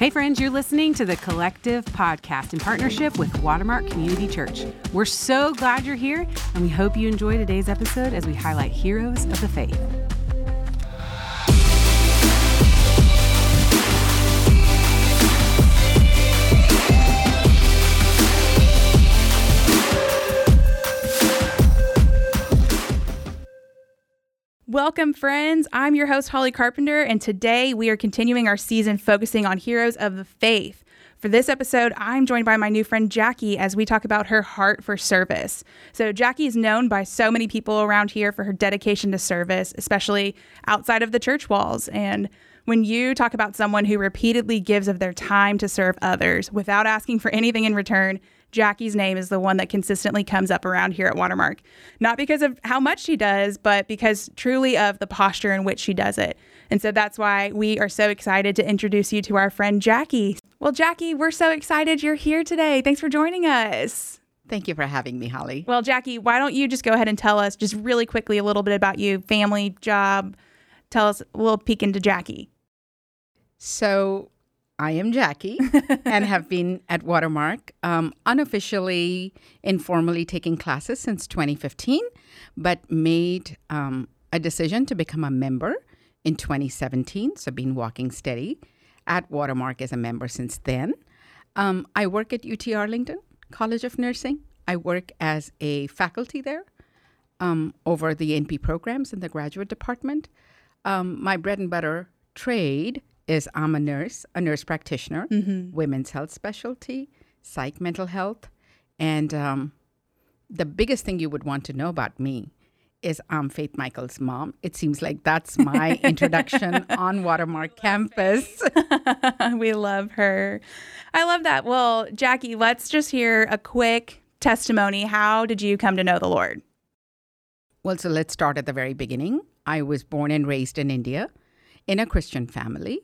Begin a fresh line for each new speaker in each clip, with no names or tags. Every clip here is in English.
Hey, friends, you're listening to the Collective Podcast in partnership with Watermark Community Church. We're so glad you're here, and we hope you enjoy today's episode as we highlight heroes of the faith.
Welcome, friends. I'm your host, Holly Carpenter, and today we are continuing our season focusing on heroes of the faith. For this episode, I'm joined by my new friend Jackie as we talk about her heart for service. So, Jackie is known by so many people around here for her dedication to service, especially outside of the church walls. And when you talk about someone who repeatedly gives of their time to serve others without asking for anything in return, Jackie's name is the one that consistently comes up around here at Watermark. Not because of how much she does, but because truly of the posture in which she does it. And so that's why we are so excited to introduce you to our friend Jackie. Well, Jackie, we're so excited you're here today. Thanks for joining us.
Thank you for having me, Holly.
Well, Jackie, why don't you just go ahead and tell us just really quickly a little bit about you, family, job. Tell us a little peek into Jackie.
So, I am Jackie and have been at Watermark um, unofficially, informally taking classes since 2015, but made um, a decision to become a member in 2017. So, been walking steady at Watermark as a member since then. Um, I work at UT Arlington College of Nursing. I work as a faculty there um, over the NP programs in the graduate department. Um, my bread and butter trade is I'm a nurse, a nurse practitioner, mm-hmm. women's health specialty, psych mental health. And um, the biggest thing you would want to know about me is I'm Faith Michael's mom. It seems like that's my introduction on Watermark campus.
we love her. I love that. Well, Jackie, let's just hear a quick testimony. How did you come to know the Lord?
Well, so let's start at the very beginning. I was born and raised in India in a Christian family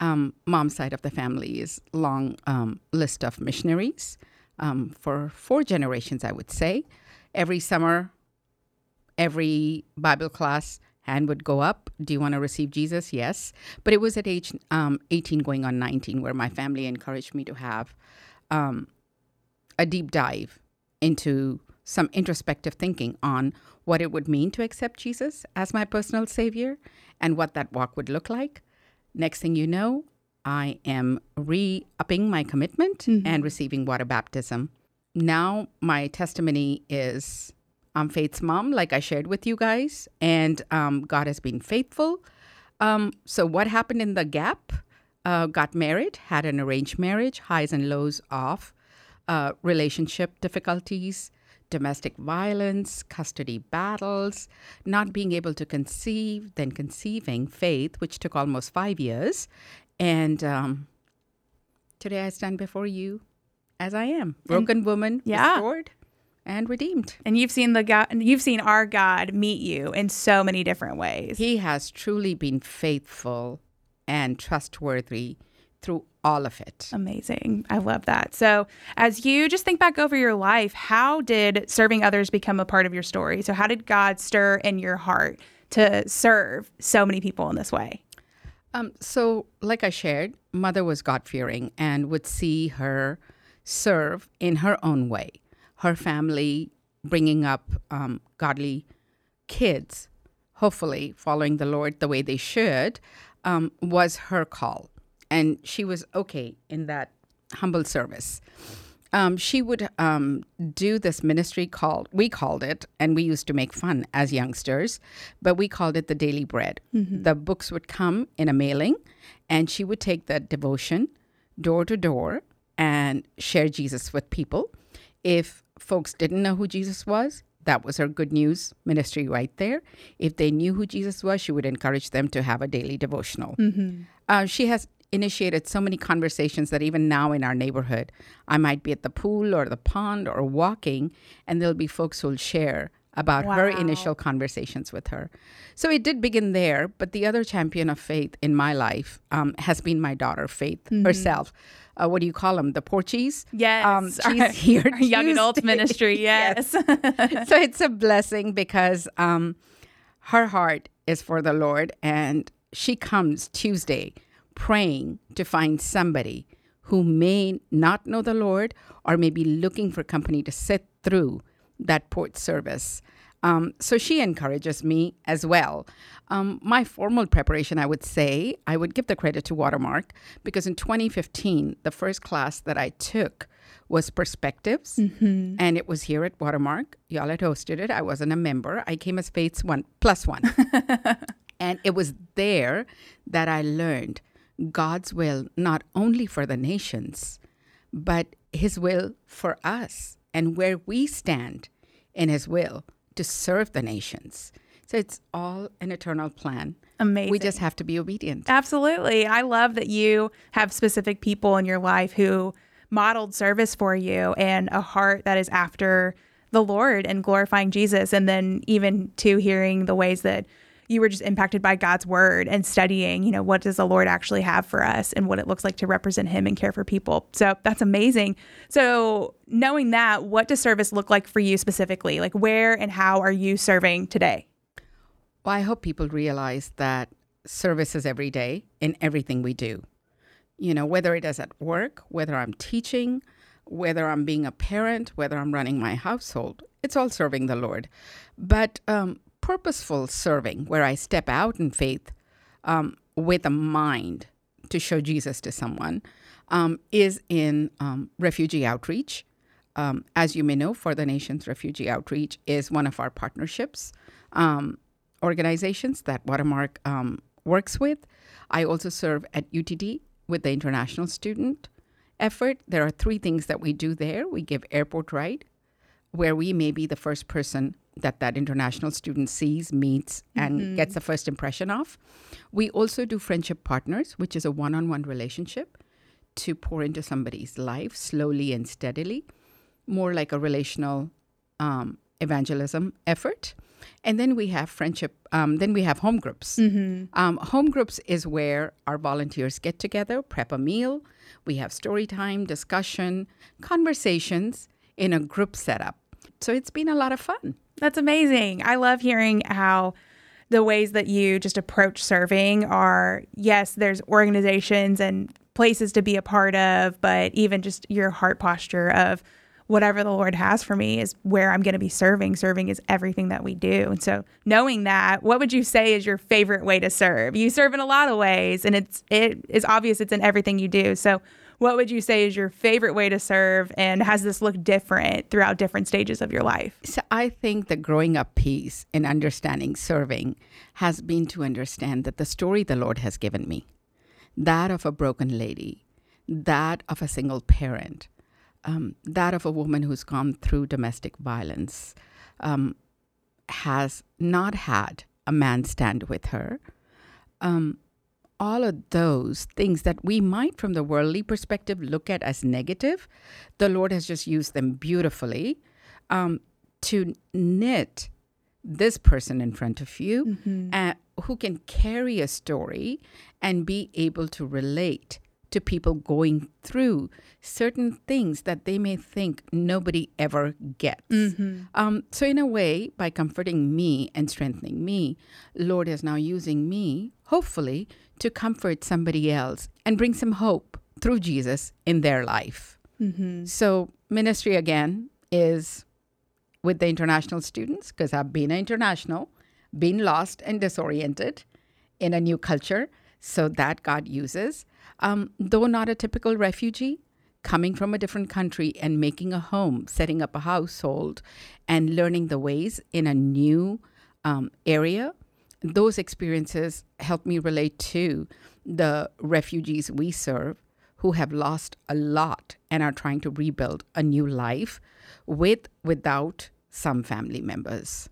um, mom's side of the family is long um, list of missionaries um, for four generations, I would say. Every summer, every Bible class, hand would go up. Do you want to receive Jesus? Yes. But it was at age um, 18, going on 19, where my family encouraged me to have um, a deep dive into some introspective thinking on what it would mean to accept Jesus as my personal savior and what that walk would look like. Next thing you know, I am re upping my commitment mm-hmm. and receiving water baptism. Now, my testimony is I'm Faith's mom, like I shared with you guys, and um, God has been faithful. Um, so, what happened in the gap? Uh, got married, had an arranged marriage, highs and lows of uh, relationship difficulties, domestic violence, custody battles, not being able to conceive, then conceiving faith, which took almost five years. And um, today I stand before you as I am, broken and, woman, yeah. restored and redeemed.
And you've seen the God, you've seen our God meet you in so many different ways.
He has truly been faithful and trustworthy through all of it.
Amazing. I love that. So, as you just think back over your life, how did serving others become a part of your story? So, how did God stir in your heart to serve so many people in this way?
Um, so, like I shared, mother was God fearing and would see her serve in her own way. Her family bringing up um, godly kids, hopefully following the Lord the way they should, um, was her call and she was okay in that humble service. Um, she would um, do this ministry called, we called it, and we used to make fun as youngsters, but we called it the daily bread. Mm-hmm. The books would come in a mailing, and she would take the devotion door to door and share Jesus with people. If folks didn't know who Jesus was, that was her good news ministry right there. If they knew who Jesus was, she would encourage them to have a daily devotional. Mm-hmm. Uh, she has initiated so many conversations that even now in our neighborhood, I might be at the pool or the pond or walking, and there'll be folks who'll share about wow. her initial conversations with her. So it did begin there, but the other champion of faith in my life um, has been my daughter, Faith mm-hmm. herself. Uh, what do you call them? The Porchies?
Yes. Um,
she's here.
Our young adult ministry, yes.
yes. so it's a blessing because um, her heart is for the Lord, and she comes Tuesday praying to find somebody who may not know the Lord or may be looking for company to sit through that Porch service. Um, so she encourages me as well. Um, my formal preparation, I would say, I would give the credit to Watermark because in 2015, the first class that I took was Perspectives, mm-hmm. and it was here at Watermark. Y'all had hosted it. I wasn't a member. I came as Faith's one plus one, and it was there that I learned God's will not only for the nations, but His will for us and where we stand in His will to serve the nations. So it's all an eternal plan.
Amazing.
We just have to be obedient.
Absolutely. I love that you have specific people in your life who modeled service for you and a heart that is after the Lord and glorifying Jesus. And then even to hearing the ways that you were just impacted by God's word and studying, you know, what does the Lord actually have for us and what it looks like to represent him and care for people. So that's amazing. So knowing that, what does service look like for you specifically? Like where and how are you serving today?
Well, I hope people realize that service is every day in everything we do. You know, whether it is at work, whether I'm teaching, whether I'm being a parent, whether I'm running my household, it's all serving the Lord. But um, purposeful serving, where I step out in faith um, with a mind to show Jesus to someone, um, is in um, refugee outreach. Um, as you may know, For the Nations Refugee Outreach is one of our partnerships um, organizations that Watermark um, works with. I also serve at UTD with the international student effort. There are three things that we do there. We give airport ride, where we may be the first person that that international student sees, meets, and mm-hmm. gets the first impression of. We also do friendship partners, which is a one-on-one relationship to pour into somebody's life slowly and steadily, more like a relational um, evangelism effort. And then we have friendship. Um, then we have home groups. Mm-hmm. Um, home groups is where our volunteers get together, prep a meal. We have story time, discussion, conversations in a group setup. So it's been a lot of fun.
That's amazing. I love hearing how the ways that you just approach serving are yes, there's organizations and places to be a part of, but even just your heart posture of whatever the Lord has for me is where I'm going to be serving. Serving is everything that we do. And so knowing that, what would you say is your favorite way to serve? You serve in a lot of ways and it's it is obvious it's in everything you do. So what would you say is your favorite way to serve and has this looked different throughout different stages of your life?
So I think the growing up piece in understanding serving has been to understand that the story the Lord has given me, that of a broken lady, that of a single parent, um, that of a woman who's gone through domestic violence, um, has not had a man stand with her. Um, all of those things that we might, from the worldly perspective, look at as negative, the Lord has just used them beautifully um, to knit this person in front of you mm-hmm. uh, who can carry a story and be able to relate to people going through certain things that they may think nobody ever gets. Mm-hmm. Um, so, in a way, by comforting me and strengthening me, Lord is now using me, hopefully, to comfort somebody else and bring some hope through Jesus in their life. Mm-hmm. So, ministry again is with the international students because I've been international, been lost and disoriented in a new culture. So, that God uses. Um, though not a typical refugee, coming from a different country and making a home, setting up a household, and learning the ways in a new um, area those experiences help me relate to the refugees we serve who have lost a lot and are trying to rebuild a new life with without some family members.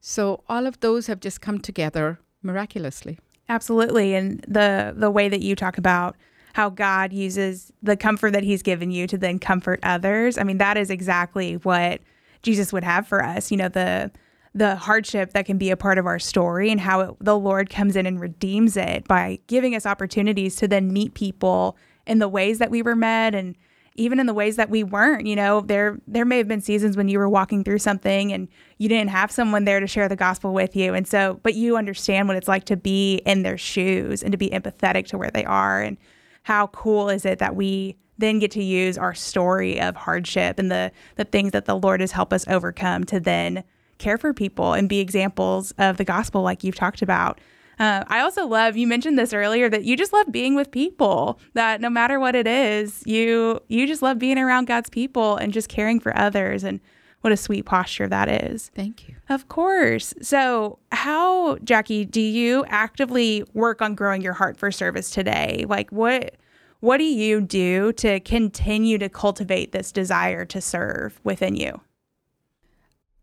So all of those have just come together miraculously.
Absolutely. And the the way that you talk about how God uses the comfort that he's given you to then comfort others. I mean, that is exactly what Jesus would have for us. You know, the the hardship that can be a part of our story and how it, the Lord comes in and redeems it by giving us opportunities to then meet people in the ways that we were met and even in the ways that we weren't you know there there may have been seasons when you were walking through something and you didn't have someone there to share the gospel with you. And so but you understand what it's like to be in their shoes and to be empathetic to where they are and how cool is it that we then get to use our story of hardship and the the things that the Lord has helped us overcome to then care for people and be examples of the gospel like you've talked about. Uh, I also love you mentioned this earlier that you just love being with people. That no matter what it is, you you just love being around God's people and just caring for others. And what a sweet posture that is.
Thank you.
Of course. So, how Jackie do you actively work on growing your heart for service today? Like what what do you do to continue to cultivate this desire to serve within you?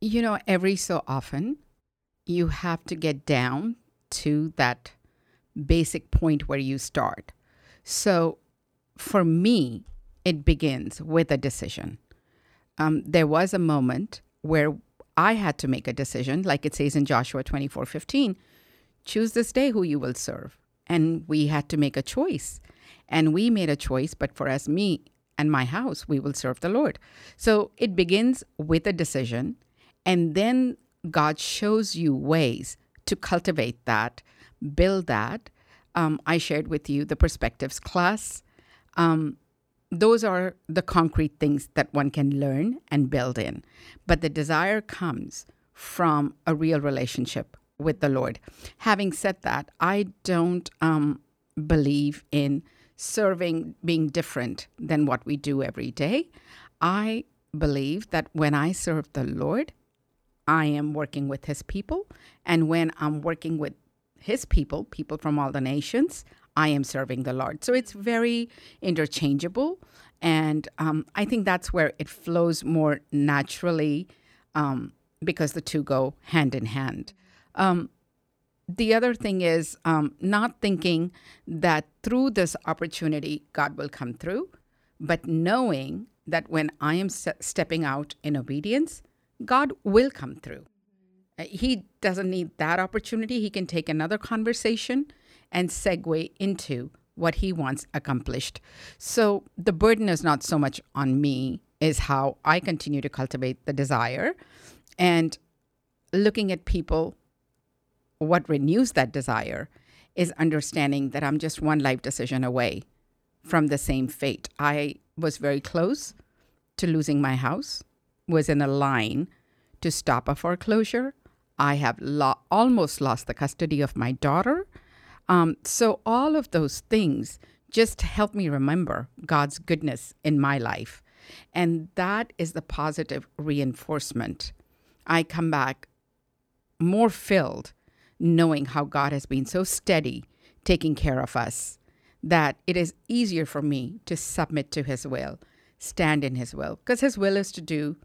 You know, every so often, you have to get down to that basic point where you start. So, for me, it begins with a decision. Um, there was a moment where I had to make a decision, like it says in Joshua 24 15, choose this day who you will serve. And we had to make a choice. And we made a choice, but for us, me and my house, we will serve the Lord. So it begins with a decision, and then God shows you ways to cultivate that, build that. Um, I shared with you the perspectives class. Um, those are the concrete things that one can learn and build in. But the desire comes from a real relationship with the Lord. Having said that, I don't um, believe in serving being different than what we do every day. I believe that when I serve the Lord, I am working with his people. And when I'm working with his people, people from all the nations, I am serving the Lord. So it's very interchangeable. And um, I think that's where it flows more naturally um, because the two go hand in hand. Um, the other thing is um, not thinking that through this opportunity, God will come through, but knowing that when I am se- stepping out in obedience, God will come through. Uh, he doesn't need that opportunity. He can take another conversation and segue into what he wants accomplished. So the burden is not so much on me, is how I continue to cultivate the desire and looking at people what renews that desire is understanding that I'm just one life decision away from the same fate. I was very close to losing my house, was in a line to stop a foreclosure. I have lo- almost lost the custody of my daughter. Um, so, all of those things just help me remember God's goodness in my life. And that is the positive reinforcement. I come back more filled knowing how God has been so steady taking care of us that it is easier for me to submit to His will, stand in His will, because His will is to do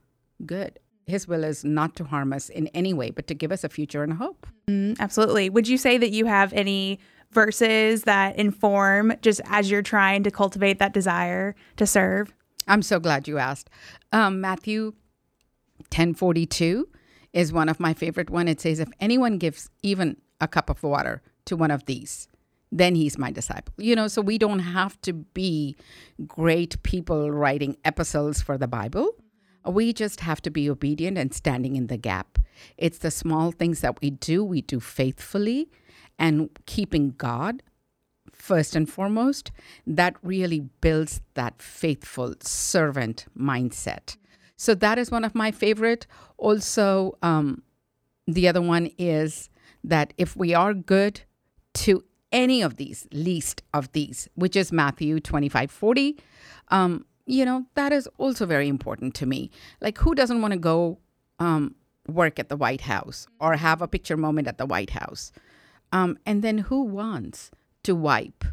good. His will is not to harm us in any way, but to give us a future and a hope.
Mm, absolutely. Would you say that you have any verses that inform just as you're trying to cultivate that desire to serve?
I'm so glad you asked. Um, Matthew 1042 is one of my favorite one. It says, if anyone gives even a cup of water to one of these, then he's my disciple. You know, so we don't have to be great people writing epistles for the Bible. We just have to be obedient and standing in the gap. It's the small things that we do, we do faithfully and keeping God first and foremost, that really builds that faithful servant mindset. So that is one of my favorite. Also, um, the other one is that if we are good to any of these, least of these, which is Matthew 25 40, um, you know, that is also very important to me. Like, who doesn't want to go um, work at the White House or have a picture moment at the White House? Um, and then who wants to wipe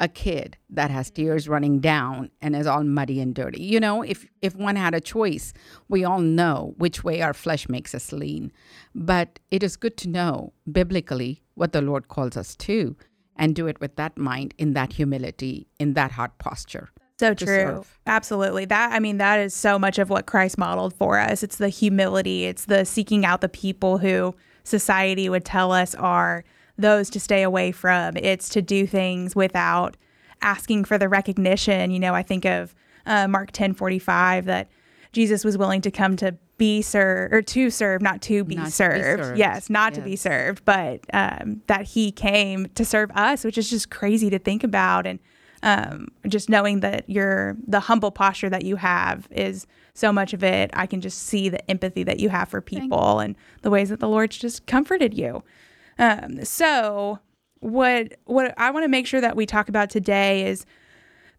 a kid that has tears running down and is all muddy and dirty. You know, if if one had a choice, we all know which way our flesh makes us lean. But it is good to know biblically what the Lord calls us to and do it with that mind, in that humility, in that heart posture.
So true. Absolutely. That I mean that is so much of what Christ modeled for us. It's the humility, it's the seeking out the people who society would tell us are those to stay away from. It's to do things without asking for the recognition. You know, I think of uh, Mark ten forty five that Jesus was willing to come to be served or to serve, not to be,
Not to be
served.
served.
Yes, not to be served, but um, that he came to serve us, which is just crazy to think about. And um, just knowing that your the humble posture that you have is so much of it. I can just see the empathy that you have for people and the ways that the Lord's just comforted you. Um, so what what I want to make sure that we talk about today is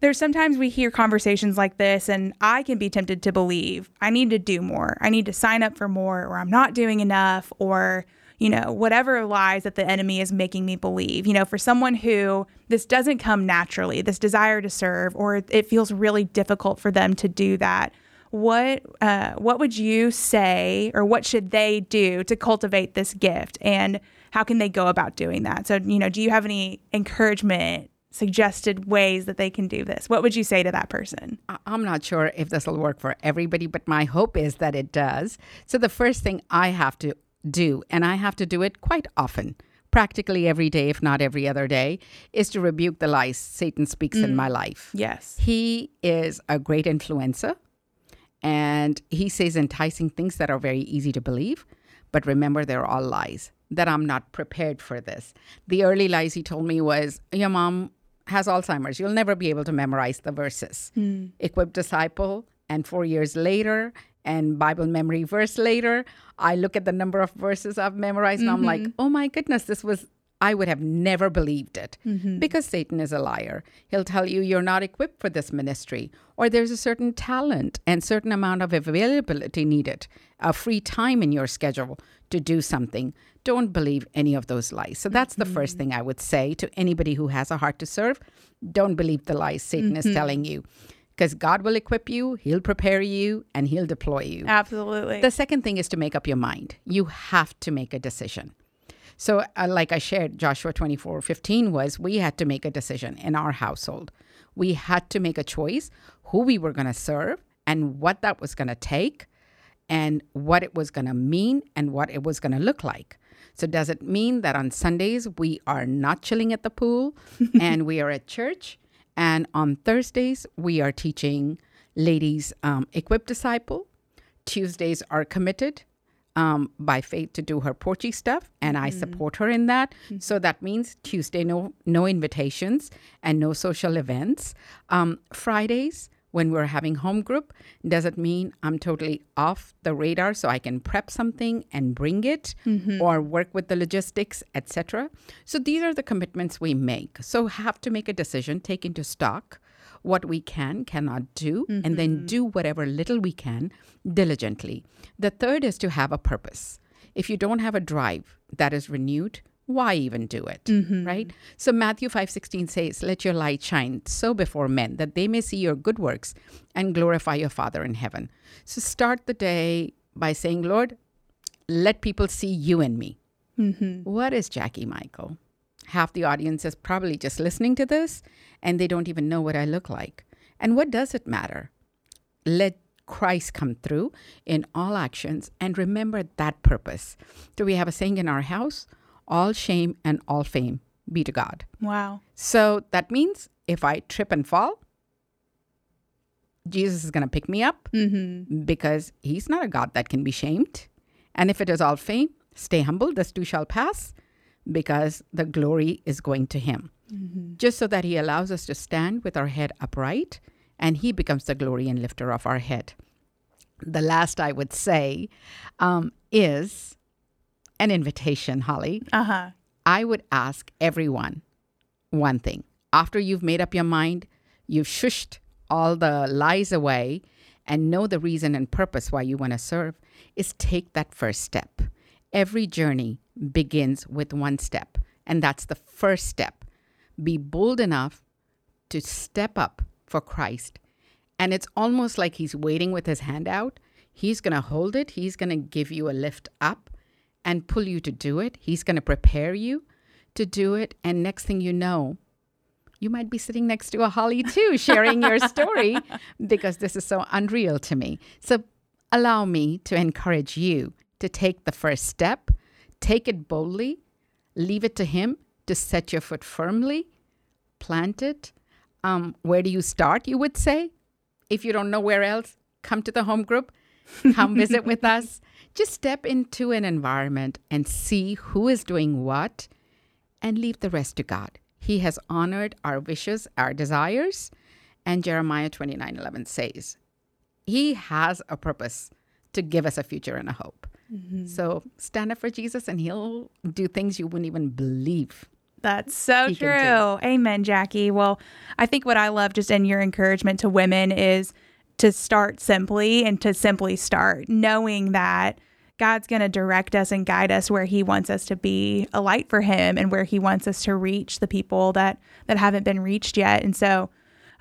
there's sometimes we hear conversations like this and I can be tempted to believe I need to do more. I need to sign up for more or I'm not doing enough or you know, whatever lies that the enemy is making me believe. You know, for someone who this doesn't come naturally, this desire to serve or it feels really difficult for them to do that. What uh, what would you say or what should they do to cultivate this gift and how can they go about doing that? So, you know, do you have any encouragement suggested ways that they can do this. What would you say to that person?
I'm not sure if this will work for everybody, but my hope is that it does. So, the first thing I have to do, and I have to do it quite often, practically every day, if not every other day, is to rebuke the lies Satan speaks in mm. my life.
Yes.
He is a great influencer and he says enticing things that are very easy to believe. But remember, they're all lies, that I'm not prepared for this. The early lies he told me was, Your mom has Alzheimer's. You'll never be able to memorize the verses. Mm. Equipped disciple. And four years later, and Bible memory verse later, I look at the number of verses I've memorized and I'm like, mm-hmm. oh my goodness, this was I would have never believed it mm-hmm. because Satan is a liar. He'll tell you you're not equipped for this ministry, or there's a certain talent and certain amount of availability needed, a free time in your schedule to do something. Don't believe any of those lies. So that's the first mm-hmm. thing I would say to anybody who has a heart to serve. Don't believe the lies Satan is telling you. Because God will equip you, He'll prepare you, and He'll deploy you.
Absolutely.
The second thing is to make up your mind. You have to make a decision. So, uh, like I shared, Joshua 24 15 was we had to make a decision in our household. We had to make a choice who we were going to serve and what that was going to take and what it was going to mean and what it was going to look like. So, does it mean that on Sundays we are not chilling at the pool and we are at church? And on Thursdays we are teaching ladies um, equip disciple. Tuesdays are committed um, by faith to do her porchy stuff, and I support her in that. So that means Tuesday, no no invitations and no social events. Um, Fridays, when we're having home group, does it mean I'm totally off the radar so I can prep something and bring it, mm-hmm. or work with the logistics, etc. So these are the commitments we make. So have to make a decision, take into stock what we can, cannot do, and then mm-hmm. do whatever little we can diligently. The third is to have a purpose. If you don't have a drive that is renewed, why even do it mm-hmm. right so matthew 5.16 says let your light shine so before men that they may see your good works and glorify your father in heaven so start the day by saying lord let people see you and me mm-hmm. what is jackie michael half the audience is probably just listening to this and they don't even know what I look like. And what does it matter? Let Christ come through in all actions and remember that purpose. Do we have a saying in our house? All shame and all fame be to God.
wow.
So that means if I trip and fall, Jesus is going to pick me up because he's not a God that can be shamed. And if it is all fame, stay humble, this too shall pass because the glory is going to him. Just so that he allows us to stand with our head upright and he becomes the glory and lifter of our head. The last I would say um, is an invitation, Holly.
Uh huh.
I would ask everyone one thing. After you've made up your mind, you've shushed all the lies away and know the reason and purpose why you want to serve, is take that first step. Every journey begins with one step, and that's the first step. Be bold enough to step up for Christ. And it's almost like he's waiting with his hand out. He's going to hold it, he's going to give you a lift up and pull you to do it. He's going to prepare you to do it. And next thing you know, you might be sitting next to a Holly too, sharing your story because this is so unreal to me. So allow me to encourage you to take the first step, take it boldly, leave it to Him to set your foot firmly, plant it. Um, where do you start, you would say? If you don't know where else, come to the home group, come visit with us. Just step into an environment and see who is doing what and leave the rest to God. He has honored our wishes, our desires, and Jeremiah 29:11 says, he has a purpose to give us a future and a hope. Mm-hmm. So stand up for Jesus and he'll do things you wouldn't even believe.
That's so true. Amen, Jackie. Well, I think what I love just in your encouragement to women is to start simply and to simply start, knowing that God's going to direct us and guide us where he wants us to be a light for him and where he wants us to reach the people that that haven't been reached yet. And so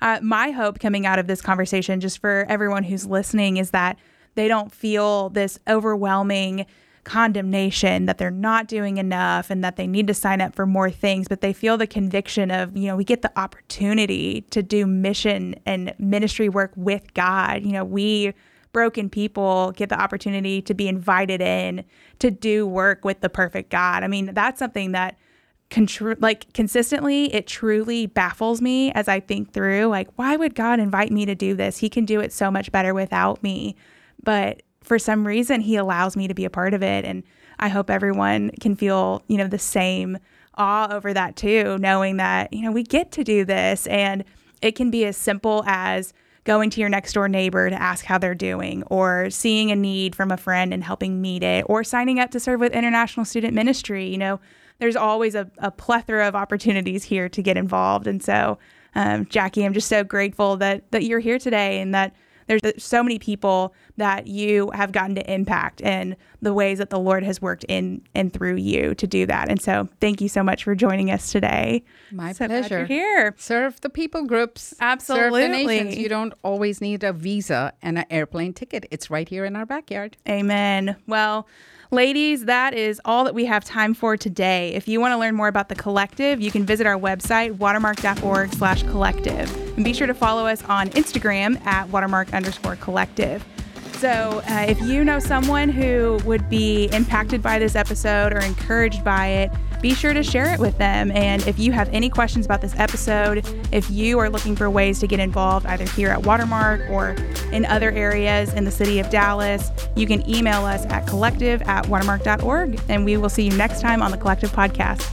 uh, my hope coming out of this conversation just for everyone who's listening is that they don't feel this overwhelming condemnation that they're not doing enough and that they need to sign up for more things, but they feel the conviction of, you know, we get the opportunity to do mission and ministry work with God. You know, we broken people get the opportunity to be invited in to do work with the perfect God. I mean, that's something that contr- like consistently it truly baffles me as I think through like why would God invite me to do this? He can do it so much better without me. But for some reason he allows me to be a part of it and I hope everyone can feel, you know, the same awe over that too, knowing that, you know, we get to do this and it can be as simple as going to your next door neighbor to ask how they're doing, or seeing a need from a friend and helping meet it, or signing up to serve with International Student Ministry. You know, there's always a, a plethora of opportunities here to get involved. And so, um, Jackie, I'm just so grateful that that you're here today and that there's uh, so many people that you have gotten to impact and the ways that the Lord has worked in and through you to do that. And so thank you so much for joining us today.
My
so
pleasure.
here.
Serve the people groups.
Absolutely.
Serve the nations. You don't always need a visa and an airplane ticket. It's right here in our backyard.
Amen. Well, Ladies, that is all that we have time for today. If you want to learn more about the collective, you can visit our website, watermark.org slash collective. And be sure to follow us on Instagram at watermark underscore collective. So, uh, if you know someone who would be impacted by this episode or encouraged by it, be sure to share it with them. And if you have any questions about this episode, if you are looking for ways to get involved either here at Watermark or in other areas in the city of Dallas, you can email us at collective at watermark.org. And we will see you next time on the Collective Podcast.